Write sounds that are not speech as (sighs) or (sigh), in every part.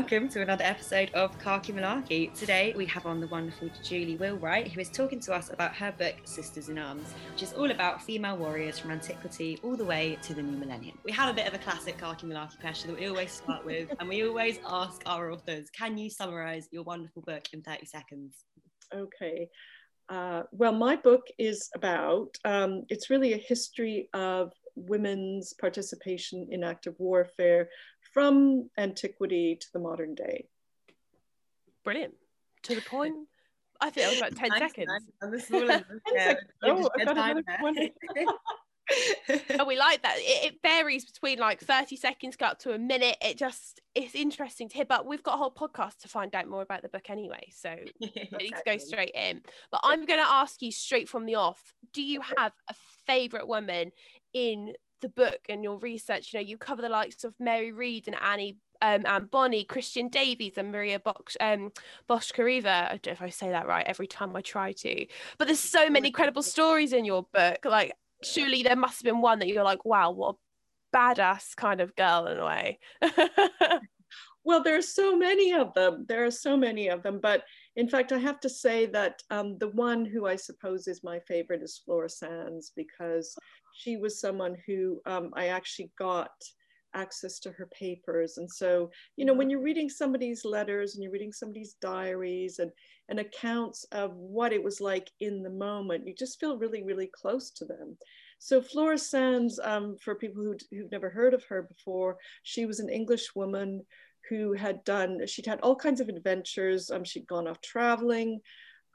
welcome to another episode of Khaki Malarkey. Today we have on the wonderful Julie Wheelwright, who is talking to us about her book Sisters in Arms, which is all about female warriors from antiquity all the way to the new millennium. We have a bit of a classic Khaki Malarkey question that we always start with, and we always ask our authors, can you summarise your wonderful book in 30 seconds? Okay. Uh, well, my book is about, um, it's really a history of women's participation in active warfare from antiquity to the modern day. Brilliant. To the point. I think it was about 10 seconds. (laughs) oh, I got another one. (laughs) oh, we like that. It, it, varies between like 30 seconds go up to a minute. It just it's interesting to hear. But we've got a whole podcast to find out more about the book anyway. So (laughs) need to go straight in. But I'm gonna ask you straight from the off, do you have a favourite woman in the book and your research, you know, you cover the likes of Mary Read and Annie um, and Bonny, Christian Davies, and Maria Bosch, um, Bochkareva. I don't know if I say that right every time I try to. But there's so many credible stories in your book. Like, surely there must have been one that you're like, wow, what a badass kind of girl in a way. (laughs) well, there are so many of them. There are so many of them. But in fact, I have to say that um, the one who I suppose is my favorite is Flora Sandes because she was someone who um, I actually got access to her papers. And so, you know, when you're reading somebody's letters and you're reading somebody's diaries and, and accounts of what it was like in the moment, you just feel really, really close to them. So Flora Sandes, um, for people who, who've never heard of her before, she was an English woman who had done, she'd had all kinds of adventures. Um, she'd gone off traveling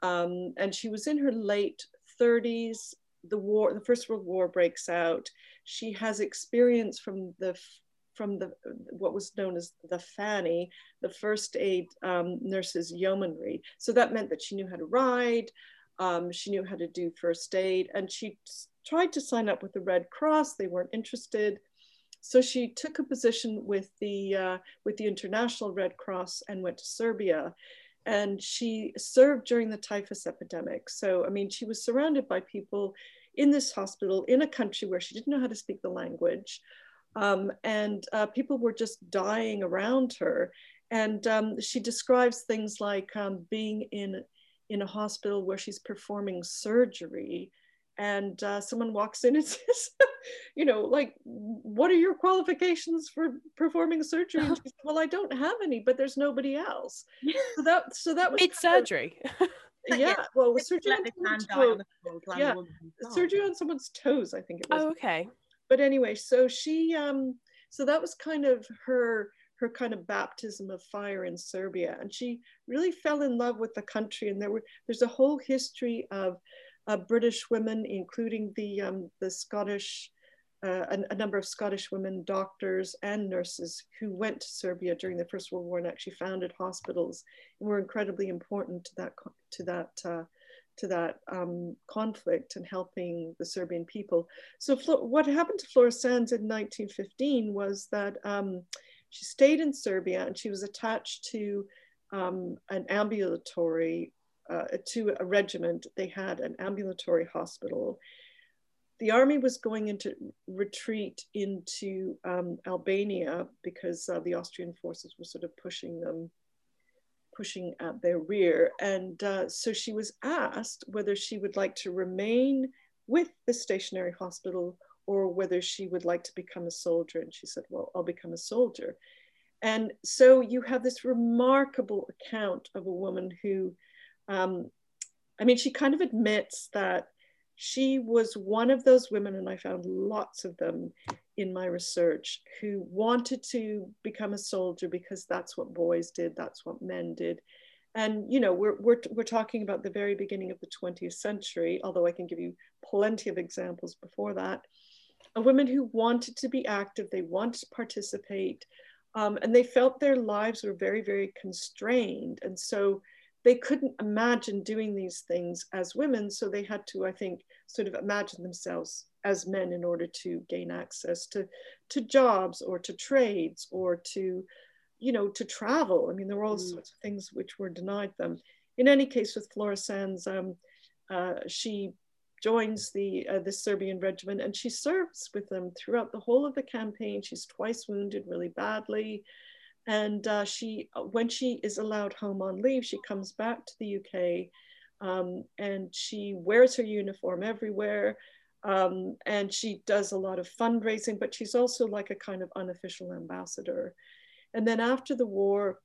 um, and she was in her late 30s the war, the First World War breaks out. She has experience from the from the what was known as the Fanny, the first aid um, nurses yeomanry. So that meant that she knew how to ride, um, she knew how to do first aid, and she tried to sign up with the Red Cross. They weren't interested. So she took a position with the uh, with the International Red Cross and went to Serbia and she served during the typhus epidemic. So, I mean, she was surrounded by people in this hospital in a country where she didn't know how to speak the language. Um, and uh, people were just dying around her. And um, she describes things like um, being in, in a hospital where she's performing surgery and uh, someone walks in and (laughs) says, you know, like, what are your qualifications for performing surgery? And she said, well, I don't have any, but there's nobody else. (laughs) So that, so that was it's surgery. Of, (laughs) yeah, well, surgery on someone's toes. Yeah, surgery on someone's toes, I think it was. Oh, okay. But anyway, so she, um, so that was kind of her her kind of baptism of fire in Serbia, and she really fell in love with the country. And there were there's a whole history of uh, British women, including the um, the Scottish uh, a, a, number of Scottish women doctors and nurses who went to Serbia during the First World War and actually founded hospitals and were incredibly important to that to that uh, to that um, conflict and helping the Serbian people. So what happened to Flora Sandes in 1915 was that um, she stayed in Serbia and she was attached to um, an ambulatory, uh, to a regiment. They had an ambulatory hospital the army was going into retreat into um, Albania because uh, the Austrian forces were sort of pushing them, pushing at their rear. And uh, so she was asked whether she would like to remain with the stationary hospital or whether she would like to become a soldier. And she said, Well, I'll become a soldier. And so you have this remarkable account of a woman who, um, I mean, she kind of admits that she was one of those women, and I found lots of them in my research, who wanted to become a soldier because that's what boys did, that's what men did. And you know, we're, we're, we're talking about the very beginning of the 20th century, although I can give you plenty of examples before that, of women who wanted to be active, they wanted to participate, um, and they felt their lives were very, very constrained. And so they couldn't imagine doing these things as women. So they had to, I think, sort of imagine themselves as men in order to gain access to, to jobs or to trades or to, you know, to travel. I mean, there were all mm. sorts of things which were denied them. In any case, with Flora Sandes, um, uh, she joins the uh, the Serbian regiment and she serves with them throughout the whole of the campaign. She's twice wounded really badly And uh, she, when she is allowed home on leave, she comes back to the UK um, and she wears her uniform everywhere. Um, and she does a lot of fundraising, but she's also like a kind of unofficial ambassador. And then after the war,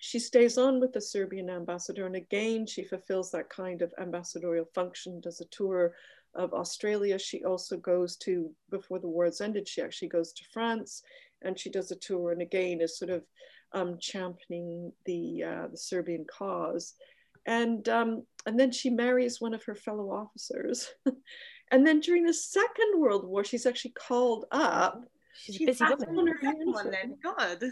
she stays on with the Serbian ambassador. And again, she fulfills that kind of ambassadorial function, does a tour of Australia. She also goes to, before the war has ended, she actually goes to France and she does a tour and again is sort of um, championing the, uh, the Serbian cause. And, um, and then she marries one of her fellow officers. (laughs) and then during the Second World War, she's actually called up. She's a busy woman. God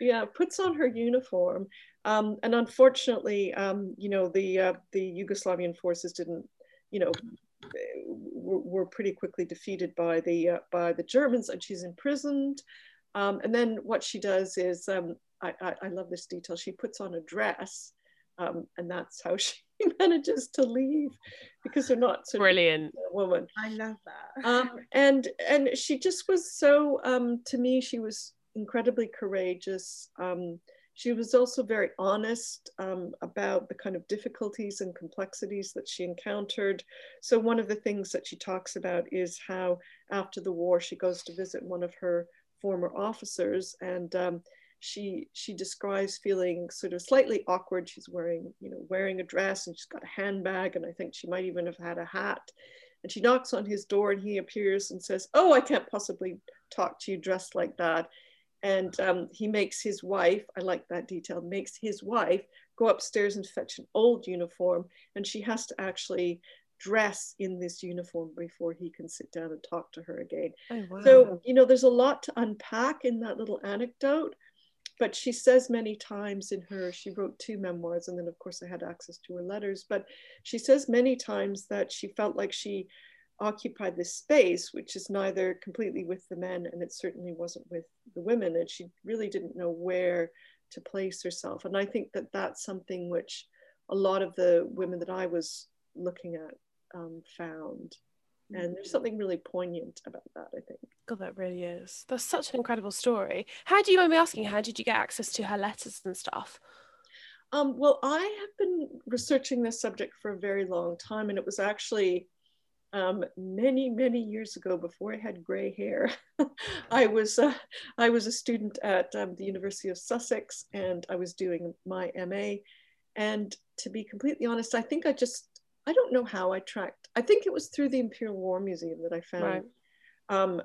yeah puts on her uniform um, and unfortunately um, you know the uh, the yugoslavian forces didn't you know were, were pretty quickly defeated by the uh, by the germans and she's imprisoned um, and then what she does is um, I, I, I, love this detail she puts on a dress um, and that's how (laughs) she manages to leave because they're not so brilliant woman i love that um, and and she just was so to me she was incredibly courageous. Um, she was also very honest um, about the kind of difficulties and complexities that she encountered. So, one of the things that she talks about is how after the war she goes to visit one of her former officers and um, she she describes feeling sort of slightly awkward she's wearing you know wearing a dress and she's got a handbag and i think she might even have had a hat and she knocks on his door and he appears and says oh i can't possibly talk to you dressed like that and um, he makes his wife, I like that detail, makes his wife go upstairs and fetch an old uniform. And she has to actually dress in this uniform before he can sit down and talk to her again. Oh, wow. So, you know, there's a lot to unpack in that little anecdote. But she says many times in her, she wrote two memoirs, and then of course I had access to her letters. But she says many times that she felt like she occupied this space, which is neither completely with the men and it certainly wasn't with the women. And she really didn't know where to place herself. And I think that that's something which a lot of the women that I was looking at um, found. And there's something really poignant about that, I think. God, that really is. That's such an incredible story. How do you mind me asking, how did you get access to her letters and stuff? Um, well, I have been researching this subject for a very long time, and it was actually um, many, many years ago, before I had gray hair, (laughs) I was uh, I was a student at um, the University of Sussex, and I was doing my MA. And to be completely honest, I think I just I don't know how I tracked. I think it was through the Imperial War Museum that I found right. um,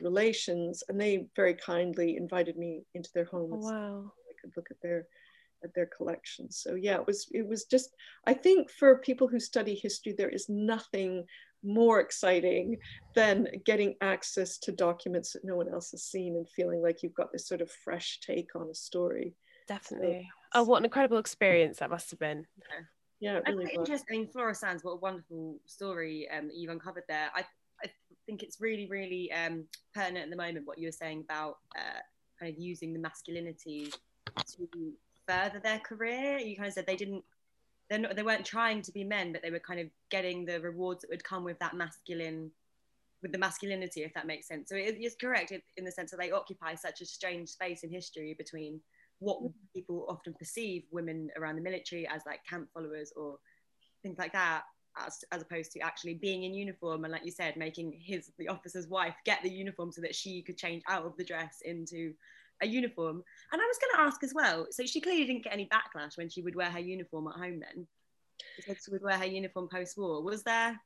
relations, and they very kindly invited me into their home. Oh, wow! I could look at their at their collections. So yeah, it was it was just I think for people who study history, there is nothing more exciting than getting access to documents that no one else has seen and feeling like you've got this sort of fresh take on a story. Definitely. So, oh, what an incredible experience that must have been. Yeah, yeah really interesting. I mean, Flora Sandes, what a wonderful story um, that you've uncovered there. I, I think it's really, really um, pertinent at the moment what you were saying about uh, kind of using the masculinity to further their career. You kind of said they didn't, they're not, they weren't trying to be men, but they were kind of getting the rewards that would come with that masculine, with the masculinity, if that makes sense. So it is correct in the sense that they occupy such a strange space in history between what mm-hmm. people often perceive women around the military as like camp followers or things like that as, as opposed to actually being in uniform and like you said making his the officer's wife get the uniform so that she could change out of the dress into a uniform. And I was going to ask as well. So she clearly didn't get any backlash when she would wear her uniform at home. Then, she would wear her uniform post-war. Was there?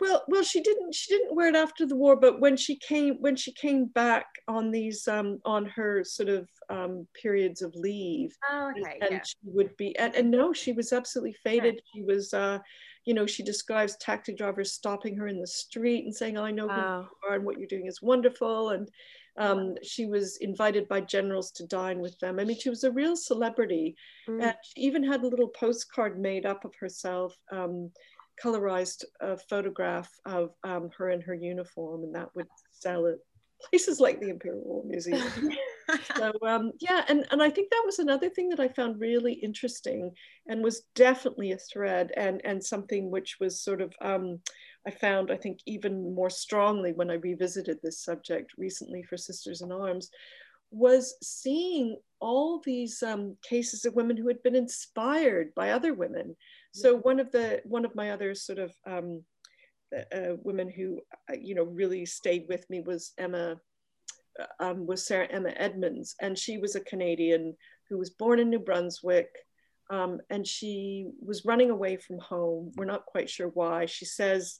Well, well, she didn't. She didn't wear it after the war, but when she came, when she came back on these, um, on her sort of um, periods of leave, oh, okay, and yeah. she would be, and, and no, she was absolutely faded. She was, uh, you know, she describes taxi drivers stopping her in the street and saying, oh, "I know wow. who you are and what you're doing is wonderful," and um, she was invited by generals to dine with them. I mean, she was a real celebrity. Mm. And she even had a little postcard made up of herself, um, colorized a photograph of um, her in her uniform, and that would sell at places like the Imperial War Museum. (laughs) so um, yeah, and, and I think that was another thing that I found really interesting and was definitely a thread and, and something which was sort of um, I found, I think, even more strongly when I revisited this subject recently for Sisters in Arms, was seeing all these um, cases of women who had been inspired by other women. So one of the one of my other sort of um, uh, women who uh, you know really stayed with me was Emma uh, um, was Sarah Emma Edmonds, and she was a Canadian who was born in New Brunswick. Um, and she was running away from home. We're not quite sure why. She says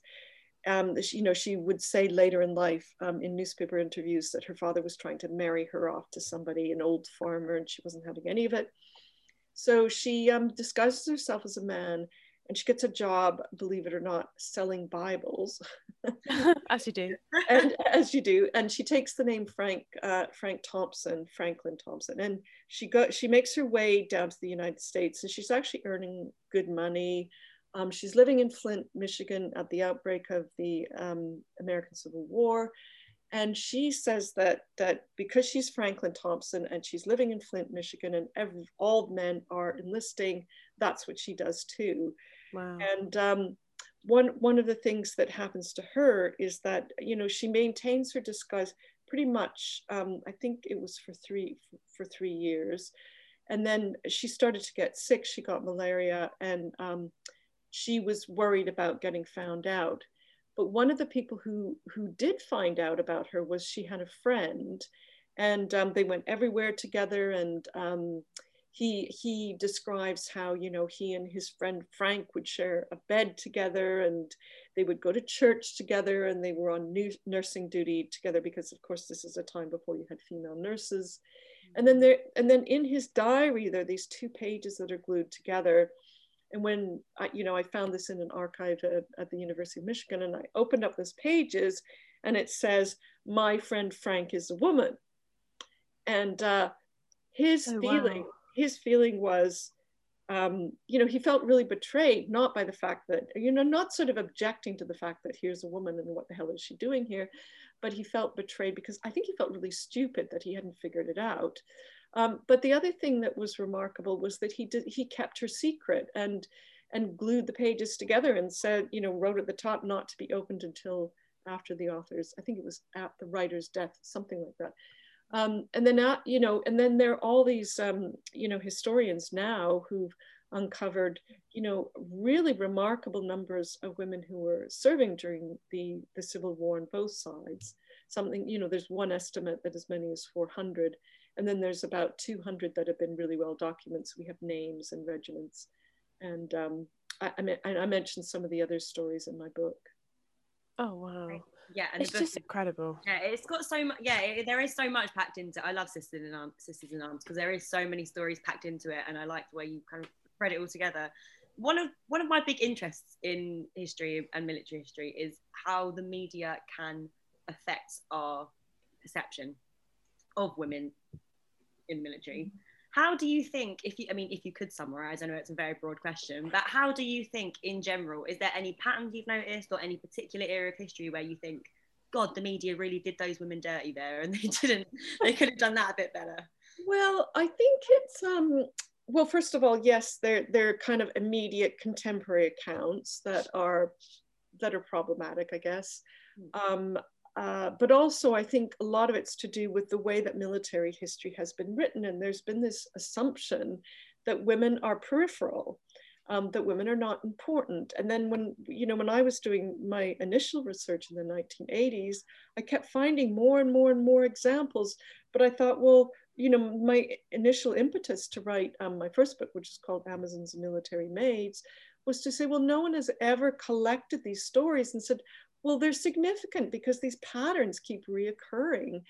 um, she, you know, she would say later in life um, in newspaper interviews that her father was trying to marry her off to somebody, an old farmer, and she wasn't having any of it. So she um, disguises herself as a man and she gets a job, believe it or not, selling Bibles. (laughs) as you do. (laughs) and as you do. And she takes the name Frank, uh, Frank Thompson, Franklin Thompson. And she go, she makes her way down to the United States and she's actually earning good money. Um, she's living in Flint, Michigan at the outbreak of the um, American Civil War. And she says that, that because she's Franklin Thompson and she's living in Flint, Michigan, and every, all men are enlisting, that's what she does too. Wow. And um, one, one of the things that happens to her is that, you know, she maintains her disguise pretty much, um, I think it was for three, for three years. And then she started to get sick. She got malaria and um, she was worried about getting found out. But one of the people who, who did find out about her was she had a friend and um, they went everywhere together and um, he he describes how you know he and his friend Frank would share a bed together and they would go to church together and they were on new, nursing duty together because of course this is a time before you had female nurses. And then there and then in his diary there are these two pages that are glued together and when I, you know, I found this in an archive at, at, the University of Michigan, and I opened up those pages, and it says, "My friend Frank is a woman," and uh, his oh, feeling, wow. his feeling was, um, you know, he felt really betrayed, not by the fact that, you know, not sort of objecting to the fact that here's a woman and what the hell is she doing here, but he felt betrayed because I think he felt really stupid that he hadn't figured it out. Um, but the other thing that was remarkable was that he did he kept her secret and and glued the pages together and said, you know, wrote at the top not to be opened until after the author's, I think it was at the writer's death, something like that. Um, and then, uh, you know, and then there are all these, um, you know, historians now who've uncovered, you know, really remarkable numbers of women who were serving during the, the Civil War on both sides. Something, you know, there's one estimate that as many as 400. And then there's about 200 that have been really well documented. So we have names and regiments. And um, I, I, I, mentioned some of the other stories in my book. Oh, wow. Yeah, and it's just incredible. Yeah, it's got so much. Yeah, it, there is so much packed into. it. I love Sisters in Arms, Sisters in Arms, because there is so many stories packed into it, and I like the way you kind of spread it all together. One of one of my big interests in history and military history is how the media can affect our perception of women in military. How do you think, if you, I mean, if you could summarize, I know it's a very broad question, but how do you think in general, is there any patterns you've noticed or any particular era of history where you think, God, the media really did those women dirty there and they (laughs) didn't, they could have done that a bit better? Well, I think it's, um, well, first of all, yes, they're, they're kind of immediate contemporary accounts that are, that are problematic, I guess. Hmm. Um, uh, but also, I think a lot of it's to do with the way that military history has been written. And there's been this assumption that women are peripheral, um, that women are not important. And then when, you know, when I was doing my initial research in the 1980s, I kept finding more and more and more examples. But I thought, well, you know, my initial impetus to write um, my first book, which is called Amazons and Military Maids, was to say, well, no one has ever collected these stories and said, well, they're significant because these patterns keep reoccurring.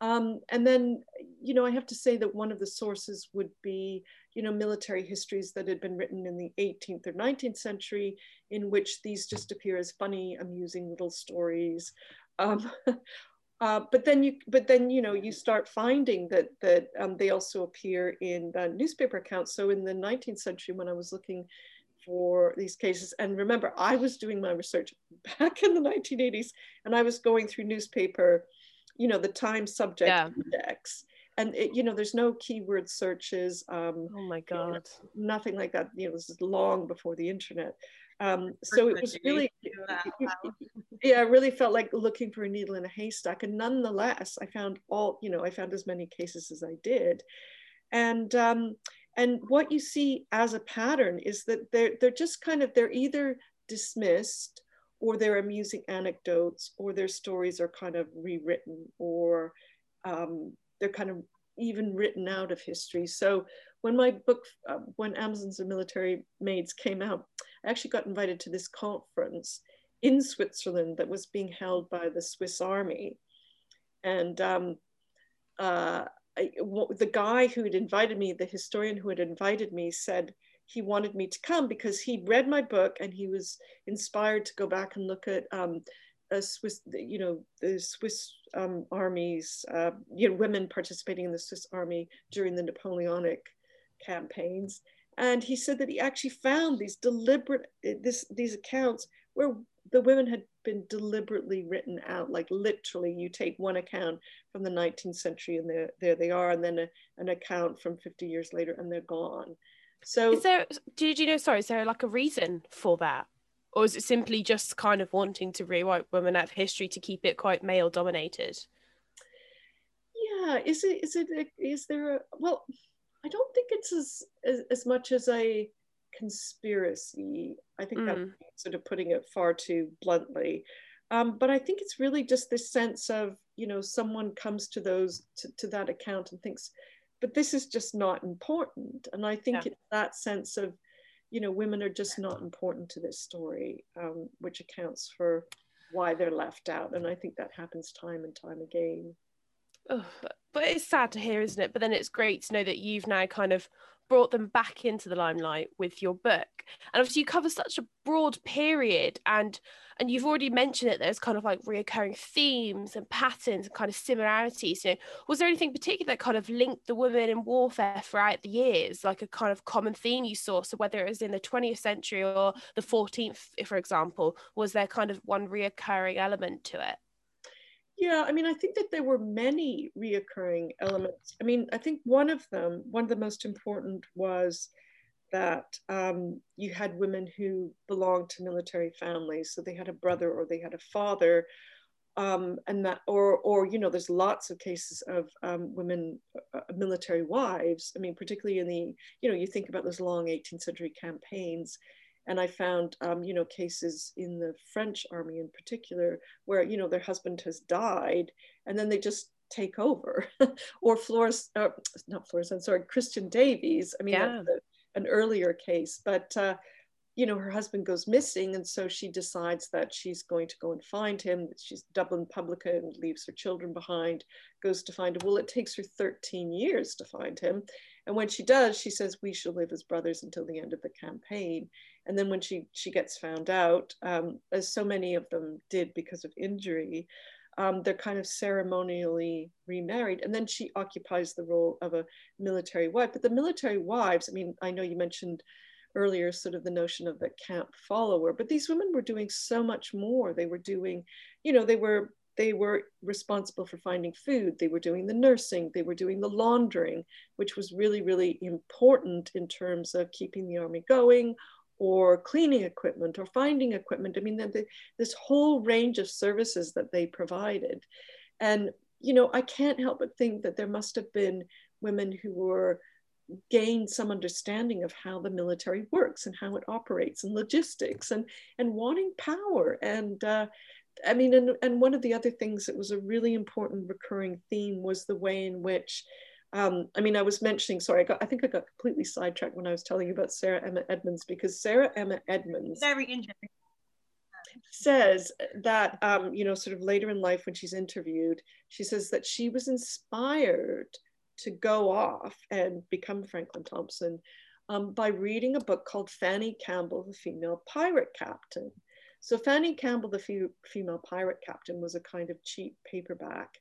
Um, and then, you know, I have to say that one of the sources would be, you know, military histories that had been written in the 18th or 19th century, in which these just appear as funny, amusing little stories. Um, (laughs) uh, but then you, but then you know, you start finding that that um, they also appear in uh, newspaper accounts. So in the 19th century, when I was looking for these cases. And remember, I was doing my research back in the 1980s and I was going through newspaper, you know, the time subject yeah. index. and it, you know, there's no keyword searches. Um, oh my God. You know, nothing like that. You know, this is long before the internet. Um, so it was really, (laughs) yeah, I really felt like looking for a needle in a haystack. And nonetheless, I found all, you know, I found as many cases as I did. And, um, and what you see as a pattern is that they're, they're just kind of, they're either dismissed or they're amusing anecdotes or their stories are kind of rewritten or um, they're kind of even written out of history. So when my book, uh, when Amazons and Military Maids came out, I actually got invited to this conference in Switzerland that was being held by the Swiss Army. And um, uh, I, the guy who had invited me, the historian who had invited me, said he wanted me to come because he read my book and he was inspired to go back and look at um, a Swiss, you know, the Swiss um, armies, uh, you know, women participating in the Swiss army during the Napoleonic campaigns. And he said that he actually found these deliberate, this, these accounts where the women had been deliberately written out, like literally you take one account from the 19th century and there, there they are, and then a, an account from 50 years later and they're gone. So is there, did you know, sorry, is there like a reason for that? Or is it simply just kind of wanting to rewrite women out of history to keep it quite male dominated? Yeah, is it, is it, is there a, well, I don't think it's as, as, as much as a conspiracy. I think mm. that sort of putting it far too bluntly. Um, but I think it's really just this sense of, you know, someone comes to those, to, to that account and thinks, but this is just not important. And I think yeah. it's that sense of, you know, women are just not important to this story, um, which accounts for why they're left out. And I think that happens time and time again. Oh, but it's sad to hear, isn't it? But then it's great to know that you've now kind of brought them back into the limelight with your book. And obviously you cover such a broad period and and you've already mentioned that there's kind of like reoccurring themes and patterns and kind of similarities. You know, was there anything particular that kind of linked the women in warfare throughout the years, like a kind of common theme you saw? So whether it was in the 20th century or the 14th, for example, was there kind of one reoccurring element to it? Yeah, I mean, I think that there were many reoccurring elements. I mean, I think one of them, one of the most important was that um, you had women who belonged to military families. So they had a brother or they had a father. Um, and that, or, or, you know, there's lots of cases of um, women, uh, uh military wives. I mean, particularly in the, you know, you think about those long 18th century campaigns and I found, um, you know, cases in the French army in particular where, you know, their husband has died and then they just take over. (laughs) or Flores, uh, not Flores, I'm sorry, Christian Davies. I mean, yeah. that's a, an earlier case, but, uh, you know, her husband goes missing. And so she decides that she's going to go and find him. She's Dublin publican, leaves her children behind, goes to find him. Well, it takes her 13 years to find him. And when she does, she says, we shall live as brothers until the end of the campaign. And then when she, she gets found out, um, as so many of them did because of injury, um, they're kind of ceremonially remarried. And then she occupies the role of a military wife. But the military wives, I mean, I know you mentioned earlier sort of the notion of the camp follower, but these women were doing so much more. They were doing, you know, they were they were responsible for finding food. They were doing the nursing. They were doing the laundering, which was really, really important in terms of keeping the army going or cleaning equipment or finding equipment. I mean, the, this whole range of services that they provided. And, you know, I can't help but think that there must have been women who were gained some understanding of how the military works and how it operates and logistics and and wanting power and uh, I mean, and, and one of the other things that was a really important recurring theme was the way in which, um, I mean, I was mentioning, sorry, I, got, I think I got completely sidetracked when I was telling you about Sarah Emma Edmonds because Sarah Emma Edmonds very interesting says that um, you know sort of later in life when she's interviewed she says that she was inspired to go off and become franklin thompson um, by reading a book called fanny campbell the female pirate captain so Fanny Campbell, the female pirate captain, was a kind of cheap paperback.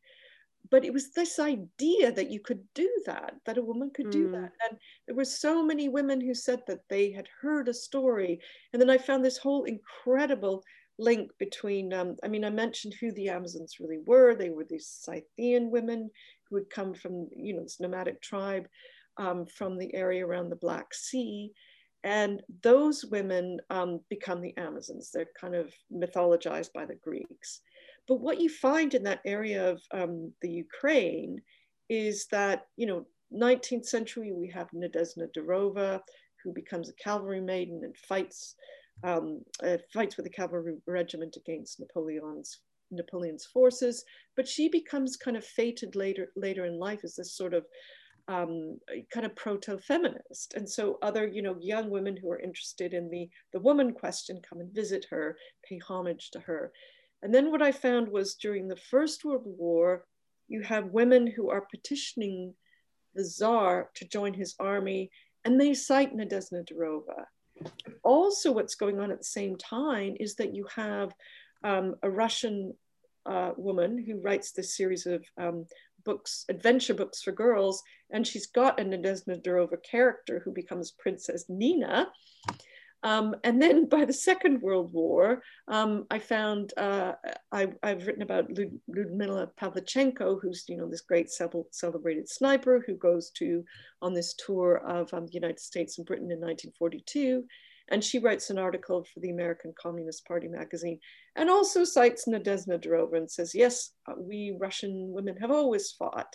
But it was this idea that you could do that, that a woman could do mm. that. And there were so many women who said that they had heard a story. And then I found this whole incredible link between, um, I mean, I mentioned who the Amazons really were. They were these Scythian women who had come from, you know, this nomadic tribe um, from the area around the Black Sea. And those women um, become the Amazons. They're kind of mythologized by the Greeks. But what you find in that area of um, the Ukraine is that, you know, 19th century, we have Nadezhda Durova, who becomes a cavalry maiden and fights, um, uh, fights with a cavalry regiment against Napoleon's Napoleon's forces. But she becomes kind of fated later later in life as this sort of um, kind of proto-feminist. And so other, you know, young women who are interested in the, the woman question come and visit her, pay homage to her. And then what I found was during the First World War, you have women who are petitioning the Tsar to join his army, and they cite Nadezhda Durova. Also, what's going on at the same time is that you have um, a Russian uh, woman who writes this series of um, books, adventure books for girls, and she's got a Nadezhda Durova character who becomes Princess Nina. Um, and then by the Second World War, um, I found uh, I, have written about Lud- Ludmila Pavlichenko, who's you know this great celebrated sniper who goes to on this tour of um, the United States and Britain in 1942, and she writes an article for the American Communist Party magazine, and also cites Nadezhda Durova and says, yes, uh, we Russian women have always fought.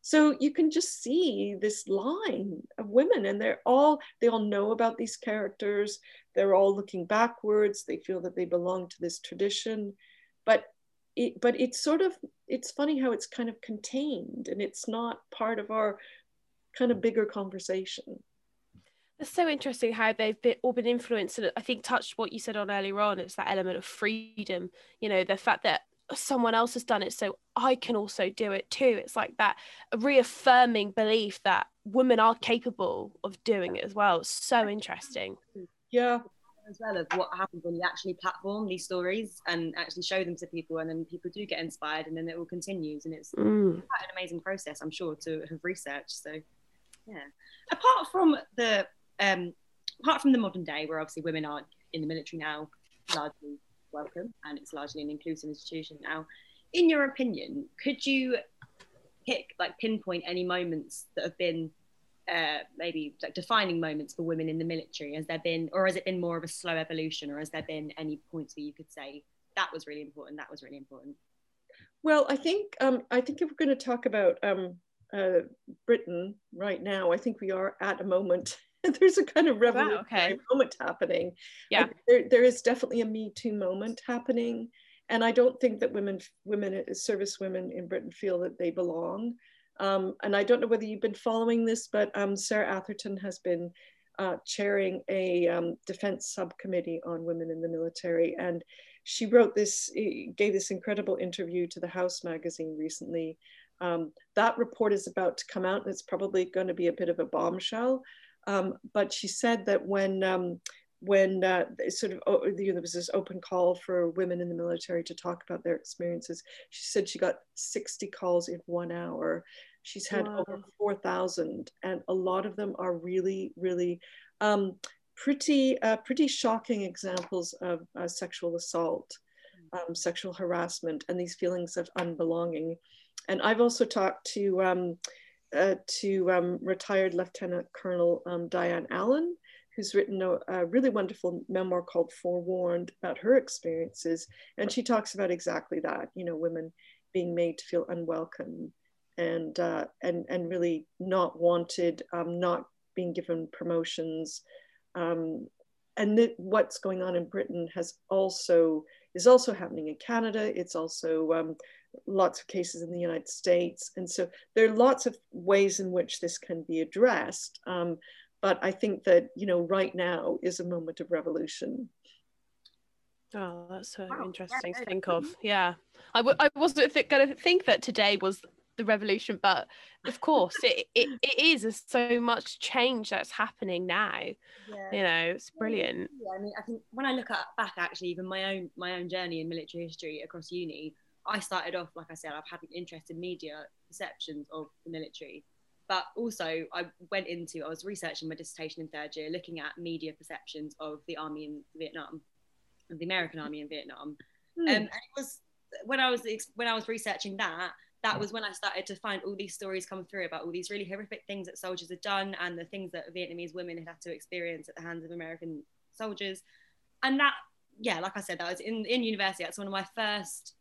So you can just see this line of women, and they're all they all know about these characters. They're all looking backwards. They feel that they belong to this tradition, but it, but it's sort of it's funny how it's kind of contained, and it's not part of our kind of bigger conversation. It's so interesting how they've been, all been influenced, and I think touched what you said on earlier on. It's that element of freedom. You know, the fact that someone else has done it so i can also do it too. It's like that reaffirming belief that women are capable of doing it as well. It's so interesting. Yeah as well as what happens when you actually platform these stories and actually show them to people and then people do get inspired and then it all continues and it's mm. quite an amazing process i'm sure to have researched so yeah. Apart from the um apart from the modern day where obviously women are in the military now largely welcome and it's largely an inclusive institution now. In your opinion, could you pick like pinpoint any moments that have been uh, maybe like defining moments for women in the military? Has there been, or has it been more of a slow evolution, or has there been any points where you could say that was really important, that was really important? Well, I think um, I think if we're going to talk about um, uh, Britain right now, I think we are at a moment (laughs) there's a kind of revolutionary wow, okay. moment happening. Yeah, there, there is definitely a Me Too moment happening, and I don't think that women, women, uh, service women in Britain feel that they belong. Um, and I don't know whether you've been following this, but um, Sarah Atherton has been uh, chairing a um, defense subcommittee on women in the military, and she wrote this, gave this incredible interview to the House magazine recently. Um, that report is about to come out, and it's probably going to be a bit of a bombshell. Um, but she said that when um, when uh, sort of oh, you know, there was this open call for women in the military to talk about their experiences, she said she got 60 calls in one hour. She's had wow. over 4,000, and a lot of them are really, really um, pretty, uh, pretty shocking examples of uh, sexual assault, um, sexual harassment, and these feelings of unbelonging. And I've also talked to um, uh, to um, retired Lieutenant Colonel um, Diane Allen, who's written a, a, really wonderful memoir called Forewarned about her experiences. And she talks about exactly that, you know, women being made to feel unwelcome and, uh, and, and really not wanted, um, not being given promotions. Um, and what's going on in Britain has also, is also happening in Canada. It's also um, lots of cases in the United States. And so there are lots of ways in which this can be addressed. Um, but I think that, you know, right now is a moment of revolution. Oh, that's so wow. interesting yeah, to think of. Yeah. I w- I wasn't th- going to think that today was the revolution, but of course it, it, it is There's so much change that's happening now. Yeah. You know, it's brilliant. Yeah, I mean, I think when I look at, back actually, even my own my own journey in military history across uni, I started off, like I said, I've had an interest in media perceptions of the military. But also, I went into, I was researching my dissertation in third year, looking at media perceptions of the army in Vietnam, of the American army in Vietnam. Mm. Um, and it was when I was when I was researching that, that was when I started to find all these stories come through about all these really horrific things that soldiers had done and the things that Vietnamese women had had to experience at the hands of American soldiers. And that, yeah, like I said, that was in, in university. That's one of my first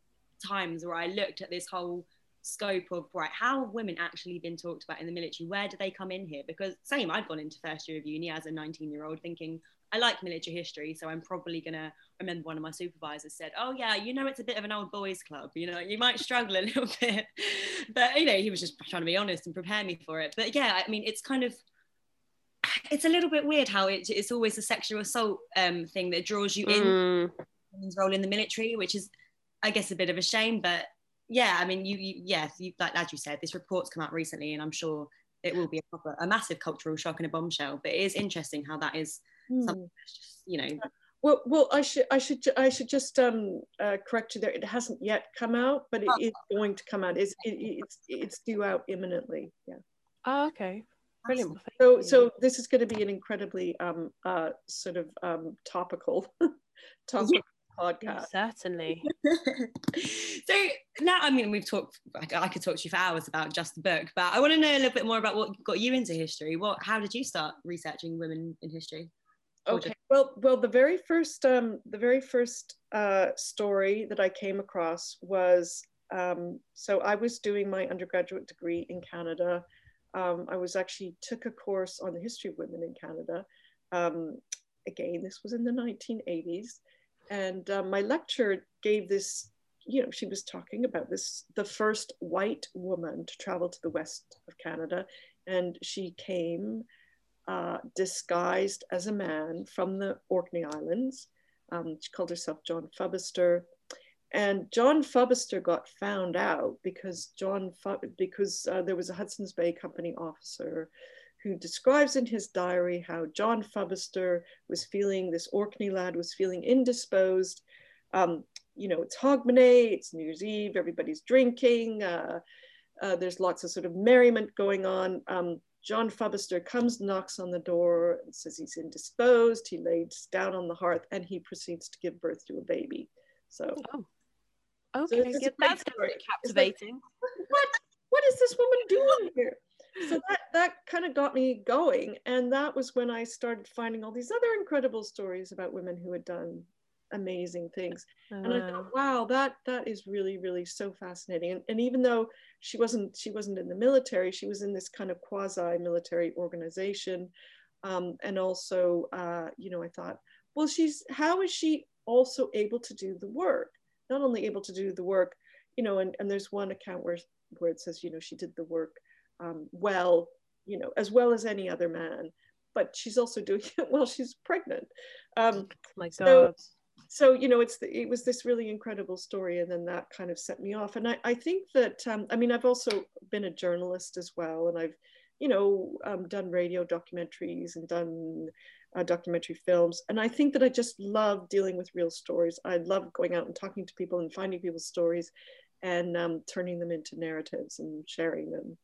times where I looked at this whole scope of right how have women actually been talked about in the military? Where do they come in here? Because same i'd gone into first year of uni as a 19 year old thinking i like military history so i'm probably gonna remember one of my supervisors said oh yeah you know it's a bit of an old boys club you know you might struggle a (laughs) little bit. But you know he was just trying to be honest and prepare me for it. But yeah i mean it's kind of it's a little bit weird how it, it's always a sexual assault um, thing that draws you in mm. role in the military which is i guess a bit of a shame but yeah, I mean, you, you yes, you, like as you said, this report's come out recently, and I'm sure it will be a proper, a massive cultural shock and a bombshell. But it is interesting how that is, mm. something just, you know. Well, well, I should, I should, I should just um, uh, correct you there. It hasn't yet come out, but it oh. is going to come out. It's, it, it's, it's due out imminently. Yeah. Oh, okay. Brilliant. So, so this is going to be an incredibly um, uh, sort of um, topical (laughs) topic podcast. Certainly. (laughs) so now, I mean, we've talked. I could talk to you for hours about just the book, but I want to know a little bit more about what got you into history. What? How did you start researching women in history? Okay. Well, well, the very first, um, the very first uh, story that I came across was um, so I was doing my undergraduate degree in Canada. Um, I was actually took a course on the history of women in Canada. Um, again, this was in the 1980s, and uh, my lecturer gave this you know she was talking about this the first white woman to travel to the west of canada. And she came uh, disguised as a man from the orkney islands. Um, she called herself john fubbister. And john fubbister got found out because john because uh, there was a hudson's bay company officer who describes in his diary how John Fubbister was feeling, this Orkney lad was feeling indisposed. Um, you know, it's Hogmanay, it's New Year's Eve, everybody's drinking, uh, uh, there's lots of sort of merriment going on. Um, John Fubbister comes, knocks on the door, and says he's indisposed. He lays down on the hearth and he proceeds to give birth to a baby. So, oh. okay, so that's very captivating. Like, what? What is this woman doing here? So that that kind of got me going and that was when i started finding all these other incredible stories about women who had done amazing things. And i thought wow that that is really really so fascinating. And, and even though she wasn't she wasn't in the military she was in this kind of quasi military organization um, and also uh, you know i thought well she's how is she also able to do the work? Not only able to do the work you know and, and there's one account where where it says you know she did the work um, well, you know, as well as any other man. But she's also doing (laughs) it while she's pregnant. Um, oh my God. So, so you know, it's the, it was this really incredible story, and then that kind of set me off. And I, I think that um, I mean, I've also been a journalist as well, and I've you know um, done radio documentaries and done uh, documentary films. And I think that I just love dealing with real stories. I love going out and talking to people and finding people's stories and um, turning them into narratives and sharing them.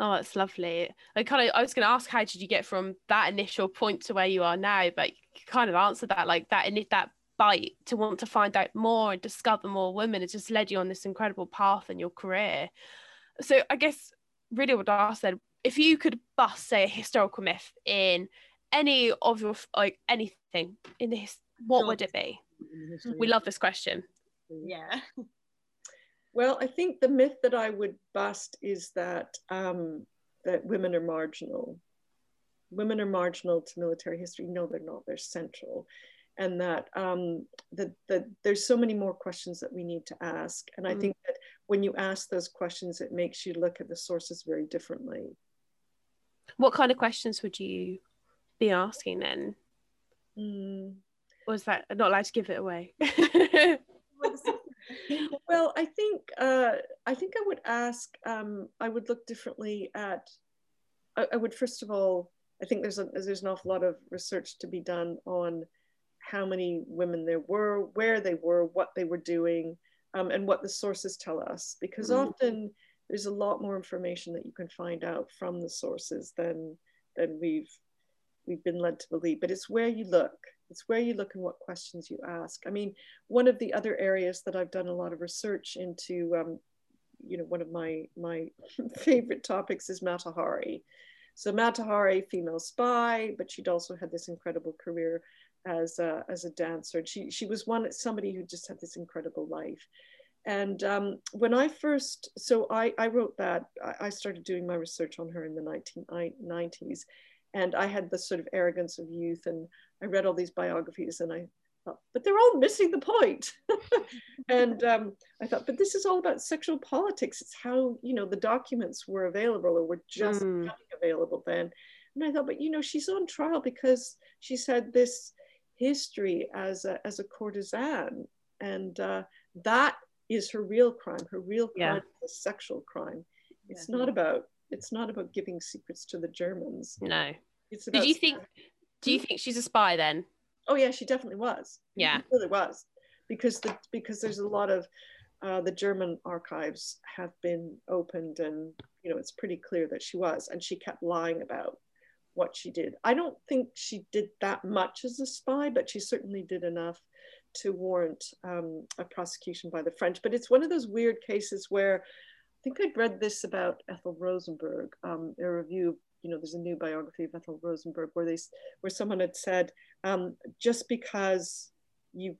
Oh, that's lovely. I kind of I was going to ask how did you get from that initial point to where you are now, but you kind of answered that like that and if that bite to want to find out more and discover more women has just led you on this incredible path in your career. So I guess really what I said, if you could bust say a historical myth in any of your like anything in this, what would it be? We love this question. Yeah. (laughs) Well, I think the myth that I would bust is that um, that women are marginal. Women are marginal to military history. No, they're not. They're central, and that um, that that there's so many more questions that we need to ask. And I mm. think that when you ask those questions, it makes you look at the sources very differently. What kind of questions would you be asking then? Mm. Was that not allowed to give it away? (laughs) well, I think uh, I think I would ask. Um, I would look differently at. I, I, would first of all. I think there's a there's an awful lot of research to be done on how many women there were, where they were, what they were doing, um, and what the sources tell us. Because mm-hmm. often there's a lot more information that you can find out from the sources than than we've we've been led to believe. But it's where you look it's where you look and what questions you ask. I mean, one of the other areas that I've done a lot of research into um, you know, one of my my (laughs) favorite topics is Mata Hari. So Mata Hari, female spy, but she'd also had this incredible career as a, as a dancer. She she was one somebody who just had this incredible life. And um, when I first, so I, I wrote that, I started doing my research on her in the 1990s. And I had the sort of arrogance of youth. And I read all these biographies and I thought, but they're all missing the point. (laughs) and um, I thought, but this is all about sexual politics. It's how, you know, the documents were available or were just mm. available then. And I thought, but you know, she's on trial because she's had this history as a, as a courtesan. And uh, that is her real crime. Her real crime yeah. is a sexual crime. It's yeah. not about it's not about giving secrets to the Germans. No. It's Did you think do you think she's a spy then? Oh yeah, she definitely was. Yeah. She really was. Because the because there's a lot of uh, the German archives have been opened and you know it's pretty clear that she was and she kept lying about what she did. I don't think she did that much as a spy, but she certainly did enough to warrant um, a prosecution by the French. But it's one of those weird cases where I think I'd read this about Ethel Rosenberg, um, a review. You know, there's a new biography of Ethel Rosenberg where they, where someone had said, um, just because you,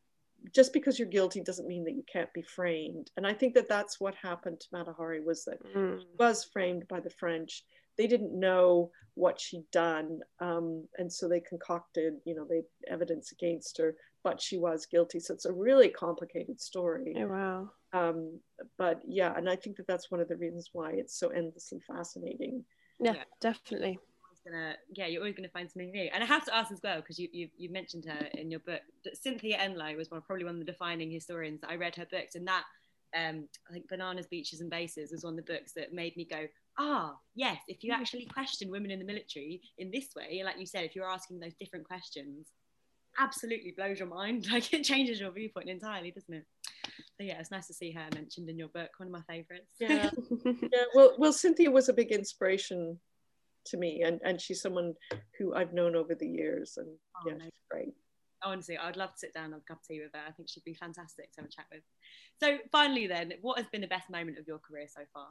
just because you're guilty doesn't mean that you can't be framed. And I think that that's what happened to Mata Hari was that mm. was framed by the French they didn't know what she'd done um, and so they concocted you know they evidence against her but she was guilty so it's a really complicated story oh, wow um, but yeah and i think that that's one of the reasons why it's so endlessly fascinating yeah, yeah. definitely Gonna, yeah, you're always going to find something new. And I have to ask as well, because you, you, you mentioned her in your book, that Cynthia Enloe was one, probably one of the defining historians. I read her books, and that um, I think Bananas, Beaches, and Bases was one of the books that made me go, ah, yes, if you actually question women in the military in this way, like you said, if you're asking those different questions, absolutely blows your mind. (laughs) Like it changes your viewpoint entirely, doesn't it? So yeah, it's nice to see her mentioned in your book, one of my favourites. Yeah. (laughs) yeah. Well well Cynthia was a big inspiration to me and, and she's someone who I've known over the years and oh, yeah, no. she's great honestly, I'd love to sit down and have a cup of tea with her. I think she'd be fantastic to have a chat with. So, finally, then, what has been the best moment of your career so far?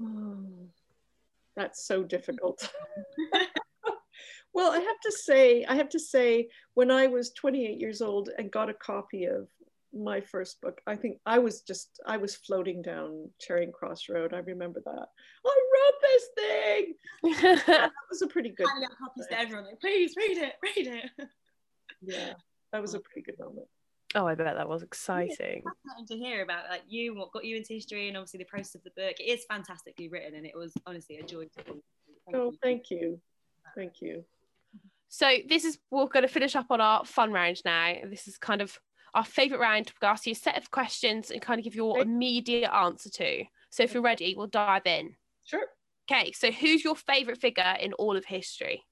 Oh, (sighs) that's so difficult. (laughs) well, I have to say, I have to say, when I was 28 years old and got a copy of my first book, I think I was just, I was floating down Charing Cross Road. I remember that. I wrote this thing. (laughs) that was a pretty good. Out copies to everyone, like, please read it, read it (laughs) yeah, that was a pretty good moment. Oh, I bet that was exciting. Yeah, to hear about like you, what got you into history, and obviously the process of the book. It is fantastically written, and it was honestly a joy to read. Thank oh, you. thank you, thank you. So this is we're going to finish up on our fun round now. This is kind of our favorite round. We're ask you a set of questions and kind of give your immediate answer to. So if you're ready, we'll dive in. Sure. Okay, so who's your favorite figure in all of history?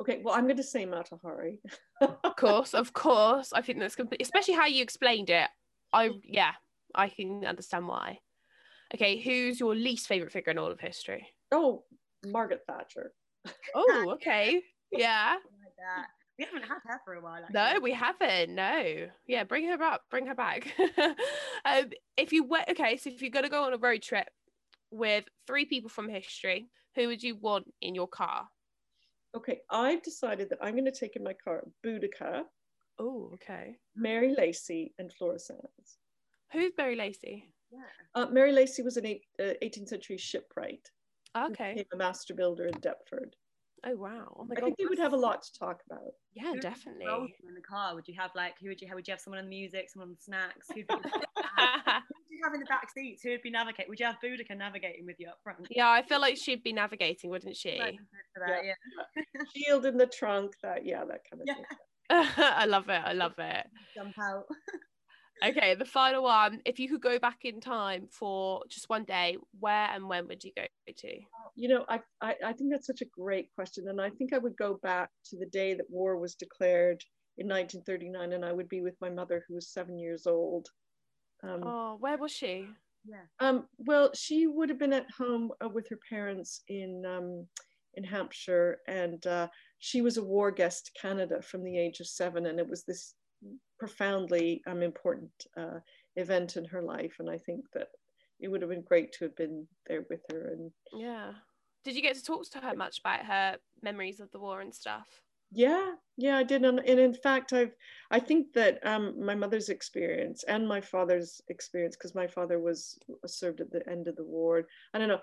Okay, well, I'm going to say Mata Hari. of course, of (laughs) course. I think that's complete, especially how you explained it. I yeah, I can understand why. Okay, who's your least favorite figure in all of history? Oh, Margaret Thatcher. Oh, (laughs) okay. Yeah. like that. We haven't had her for a while. Actually. No, we haven't. No. Yeah, bring her up. Bring her back. (laughs) um, if you went, okay, so if you're gonna go on a road trip with three people from history, who would you want in your car? Okay, I've decided that I'm going to take in my car Boudica. Oh, okay. Mary Lacy and Flora Sandes. Who's Mary Lacy? Yeah. Uh, Mary Lacy was an eight, uh, 18th century shipwright. Okay. a master builder in Deptford. Oh wow! Oh I God. think they would have a lot to talk about. Yeah, who definitely. In the car, would you have like who would you have? Would you have someone on the music, someone on the snacks? (laughs) Who'd be, who would you have in the back seats? Who would be navigating? Would you have Boudica navigating with you up front? Yeah, I feel like she'd be navigating, wouldn't she? That, yeah. yeah. (laughs) Shield in the trunk. That yeah, that kind of yeah. thing. (laughs) (laughs) I love it. I love it. Jump out okay, the final one. If you could go back in time for just one day, where and when would you go to? You know, I, I, I think that's such a great question. And I think I would go back to the day that war was declared in 1939, and I would be with my mother, who was seven years old. Um, oh, where was she? Yeah. Um, well, she would have been at home uh, with her parents in um, in Hampshire, and uh, she was a war guest to Canada from the age of seven, and it was this profoundly um, important uh, event in her life. And I think that it would have been great to have been there with her. And yeah, did you get to talk to her much about her memories of the war and stuff? Yeah, yeah, I did, and, and in fact, I've I think that um, my mother's experience and my father's experience, because my father was served at the end of the war. I don't know.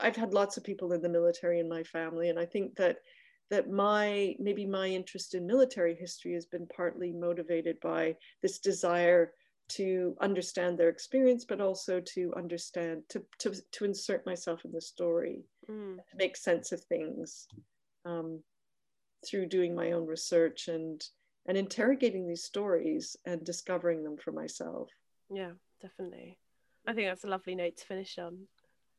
I've had lots of people in the military in my family, and I think that that my maybe my interest in military history has been partly motivated by this desire to understand their experience, but also to understand to to, to insert myself in the story, mm. to make sense of things um, through doing my own research and and interrogating these stories and discovering them for myself. Yeah, definitely. I think that's a lovely note to finish on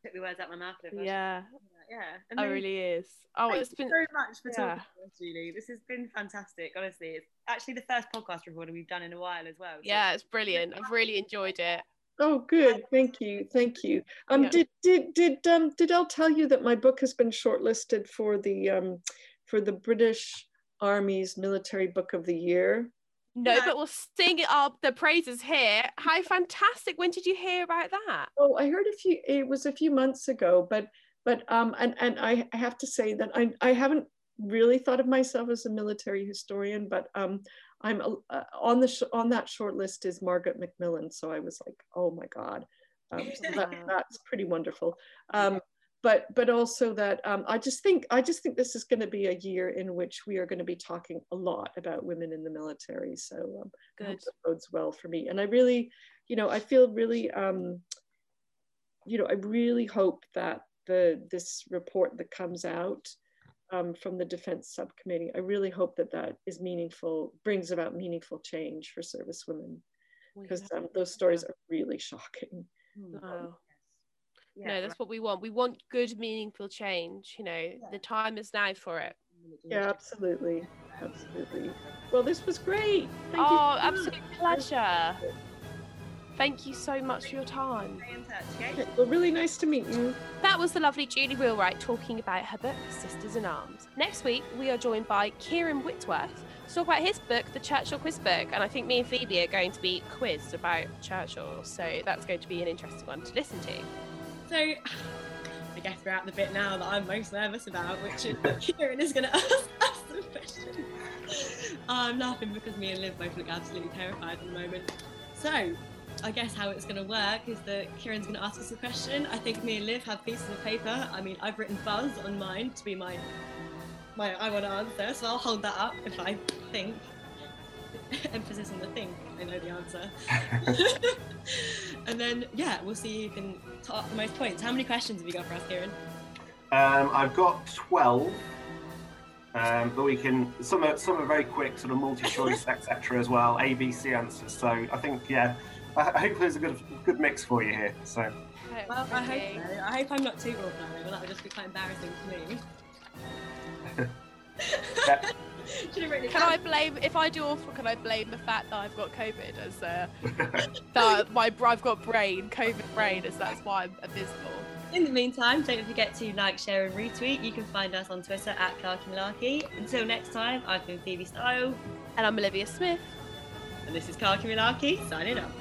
took the words out my mouth. Yeah. Yeah. It really is. Oh, Thank it's been so much for yeah. talking to us, Julie. This has been fantastic. Honestly, it's actually the first podcast recording we've done in a while as well. So. Yeah, it's brilliant. I've really enjoyed it. Oh, good. Thank you. Thank you. Um, yeah. did did did um did I tell you that my book has been shortlisted for the um for the British Army's Military Book of the Year? No, yeah. but we'll sing it up the praises here. How fantastic! When did you hear about that? Oh, I heard a few. It was a few months ago, but but um, and and I have to say that I I haven't really thought of myself as a military historian, but um, I'm uh, on the sh- on that short list is Margaret Macmillan. So I was like, oh my god, um, so that, that's pretty wonderful. Um, but but also that um, I just think I just think this is going to be a year in which we are going to be talking a lot about women in the military. So um, Good. I hope that bodes well for me. And I really, you know, I feel really, um, you know, I really hope that the this report that comes out um, from the defense subcommittee, I really hope that that is meaningful, brings about meaningful change for service women, because um, those stories are really shocking. Wow yeah, no that's what we want we want good meaningful change you know yeah. the time is now for it yeah absolutely absolutely well this was great Thank oh absolute pleasure Thank you so much for your time. Well, really nice to meet you. That was the lovely Julie Wheelwright talking about her book, Sisters in Arms. Next week, we are joined by Kieran Whitworth to talk about his book, The Churchill Quiz Book. And I think me and Phoebe are going to be quizzed about Churchill. So that's going to be an interesting one to listen to. So (sighs) I guess we're at the bit now that I'm most nervous about, which is that Kieran is going (laughs) to ask us the question. I'm laughing because me and Liv both look absolutely terrified at the moment. So I guess how it's going to work is that Kieran's going to ask us a question. I think me and Liv have pieces of paper. I mean, I've written buzz on mine to be my my I want to answer, so I'll hold that up if I think. (laughs) Emphasis on the thing. I know the answer. (laughs) (laughs) and then yeah, we'll see who can top the most points. How many questions have you got for us, Kieran? Um, I've got twelve. Um, but we can some are some are very quick, sort of multi-choice, etc. as well, A, B, C answers. So I think yeah, I, I hope there's a good good mix for you here. So. Well, I hope so. I hope I'm not too ordinary. That would just be quite embarrassing to me. yeah. Can I blame if I do awful? Can I blame the fact that I've got COVID as uh, (laughs) that my I've got brain COVID brain as that's why I'm abysmal. In the meantime, don't forget to like, share, and retweet. You can find us on Twitter at Clarky Malarkey. Until next time, I've been Phoebe Style. And I'm Olivia Smith. And this is Clarky Malarkey signing up.